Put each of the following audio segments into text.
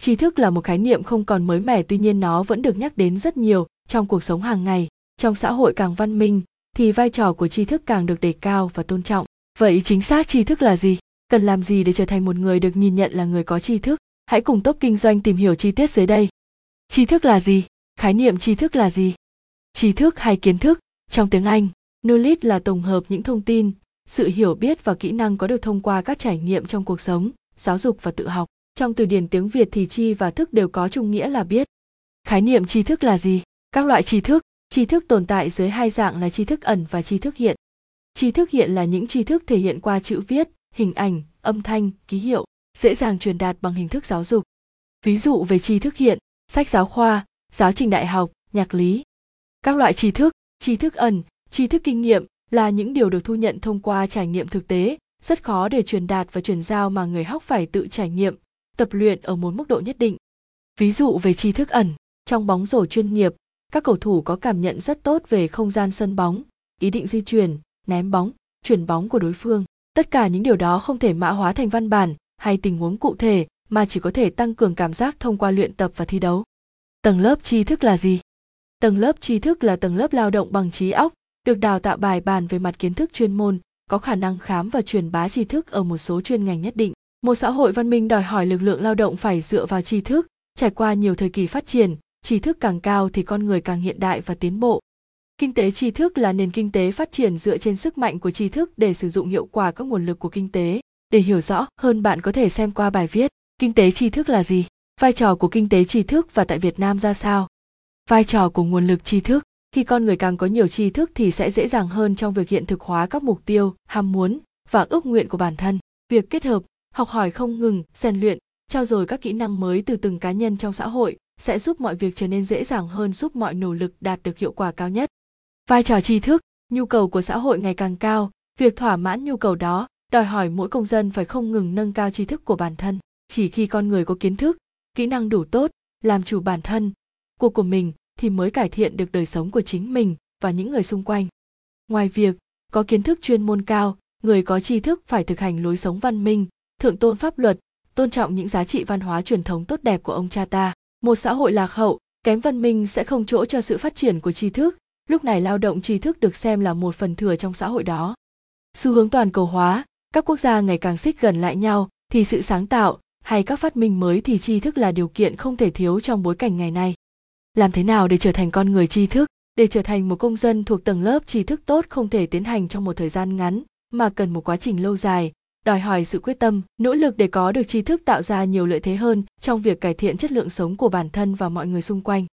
tri thức là một khái niệm không còn mới mẻ, tuy nhiên nó vẫn được nhắc đến rất nhiều trong cuộc sống hàng ngày. Trong xã hội càng văn minh, thì vai trò của tri thức càng được đề cao và tôn trọng. Vậy chính xác tri thức là gì? Cần làm gì để trở thành một người được nhìn nhận là người có tri thức? Hãy cùng top kinh doanh tìm hiểu chi tiết dưới đây. Tri thức là gì? Khái niệm tri thức là gì? Tri thức hay kiến thức? Trong tiếng anh, knowledge là tổng hợp những thông tin, sự hiểu biết và kỹ năng có được thông qua các trải nghiệm trong cuộc sống, giáo dục và tự học trong từ điển tiếng việt thì chi và thức đều có chung nghĩa là biết. Khái niệm tri thức là gì? Các loại tri thức. Tri thức tồn tại dưới hai dạng là tri thức ẩn và tri thức hiện. Tri thức hiện là những tri thức thể hiện qua chữ viết, hình ảnh, âm thanh, ký hiệu, dễ dàng truyền đạt bằng hình thức giáo dục. Ví dụ về tri thức hiện, sách giáo khoa, giáo trình đại học, nhạc lý. Các loại tri thức tri thức ẩn, tri thức kinh nghiệm là những điều được thu nhận thông qua trải nghiệm thực tế, rất khó để truyền đạt và truyền giao mà người học phải tự trải nghiệm tập luyện ở một mức độ nhất định. Ví dụ về tri thức ẩn, trong bóng rổ chuyên nghiệp, các cầu thủ có cảm nhận rất tốt về không gian sân bóng, ý định di chuyển, ném bóng, chuyển bóng của đối phương. Tất cả những điều đó không thể mã hóa thành văn bản hay tình huống cụ thể mà chỉ có thể tăng cường cảm giác thông qua luyện tập và thi đấu. Tầng lớp tri thức là gì? Tầng lớp tri thức là tầng lớp lao động bằng trí óc, được đào tạo bài bản về mặt kiến thức chuyên môn, có khả năng khám và truyền bá tri thức ở một số chuyên ngành nhất định một xã hội văn minh đòi hỏi lực lượng lao động phải dựa vào tri thức. Trải qua nhiều thời kỳ phát triển, tri thức càng cao thì con người càng hiện đại và tiến bộ. Kinh tế tri thức là nền kinh tế phát triển dựa trên sức mạnh của tri thức để sử dụng hiệu quả các nguồn lực của kinh tế. Để hiểu rõ hơn, bạn có thể xem qua bài viết kinh tế tri thức là gì? Vai trò của kinh tế tri thức và tại việt nam ra sao? Vai trò của nguồn lực tri thức. Khi con người càng có nhiều tri thức thì sẽ dễ dàng hơn trong việc hiện thực hóa các mục tiêu, ham muốn và ước nguyện của bản thân. Việc kết hợp học hỏi không ngừng, rèn luyện, trao dồi các kỹ năng mới từ từng cá nhân trong xã hội sẽ giúp mọi việc trở nên dễ dàng hơn, giúp mọi nỗ lực đạt được hiệu quả cao nhất. Vai trò tri thức, nhu cầu của xã hội ngày càng cao, việc thỏa mãn nhu cầu đó đòi hỏi mỗi công dân phải không ngừng nâng cao tri thức của bản thân. Chỉ khi con người có kiến thức, kỹ năng đủ tốt, làm chủ bản thân, cuộc của mình thì mới cải thiện được đời sống của chính mình và những người xung quanh. Ngoài việc có kiến thức chuyên môn cao, người có tri thức phải thực hành lối sống văn minh thượng tôn pháp luật, tôn trọng những giá trị văn hóa truyền thống tốt đẹp của ông cha ta. Một xã hội lạc hậu, kém văn minh sẽ không chỗ cho sự phát triển của tri thức. Lúc này lao động tri thức được xem là một phần thừa trong xã hội đó. Xu hướng toàn cầu hóa, các quốc gia ngày càng xích gần lại nhau, thì sự sáng tạo hay các phát minh mới thì tri thức là điều kiện không thể thiếu trong bối cảnh ngày nay. Làm thế nào để trở thành con người tri thức? Để trở thành một công dân thuộc tầng lớp tri thức tốt không thể tiến hành trong một thời gian ngắn, mà cần một quá trình lâu dài đòi hỏi sự quyết tâm, nỗ lực để có được tri thức tạo ra nhiều lợi thế hơn trong việc cải thiện chất lượng sống của bản thân và mọi người xung quanh.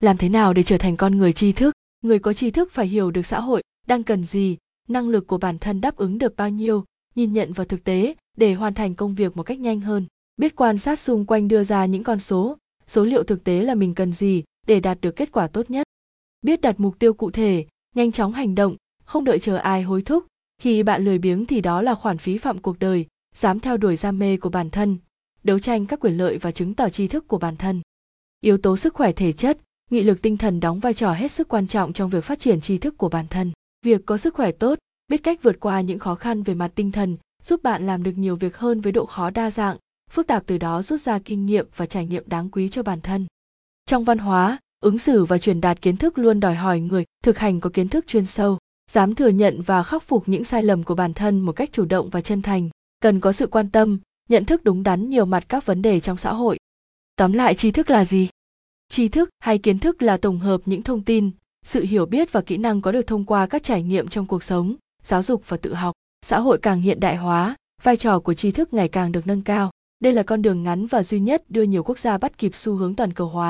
Làm thế nào để trở thành con người tri thức? Người có tri thức phải hiểu được xã hội, đang cần gì, năng lực của bản thân đáp ứng được bao nhiêu, nhìn nhận vào thực tế để hoàn thành công việc một cách nhanh hơn. Biết quan sát xung quanh đưa ra những con số số liệu thực tế là mình cần gì để đạt được kết quả tốt nhất. Biết đặt mục tiêu cụ thể, nhanh chóng hành động, không đợi chờ ai hối thúc khi bạn lười biếng thì đó là khoản phí phạm cuộc đời, dám theo đuổi đam mê của bản thân, đấu tranh các quyền lợi và chứng tỏ tri thức của bản thân. Yếu tố sức khỏe thể chất, nghị lực tinh thần đóng vai trò hết sức quan trọng trong việc phát triển tri thức của bản thân. Việc có sức khỏe tốt, biết cách vượt qua những khó khăn về mặt tinh thần, giúp bạn làm được nhiều việc hơn với độ khó đa dạng, phức tạp từ đó rút ra kinh nghiệm và trải nghiệm đáng quý cho bản thân. Trong văn hóa, ứng xử và truyền đạt kiến thức luôn đòi hỏi người thực hành có kiến thức chuyên sâu dám thừa nhận và khắc phục những sai lầm của bản thân một cách chủ động và chân thành, cần có sự quan tâm, nhận thức đúng đắn nhiều mặt các vấn đề trong xã hội. Tóm lại, tri thức là gì? Tri thức hay kiến thức là tổng hợp những thông tin, sự hiểu biết và kỹ năng có được thông qua các trải nghiệm trong cuộc sống, giáo dục và tự học. Xã hội càng hiện đại hóa, vai trò của tri thức ngày càng được nâng cao. Đây là con đường ngắn và duy nhất đưa nhiều quốc gia bắt kịp xu hướng toàn cầu hóa.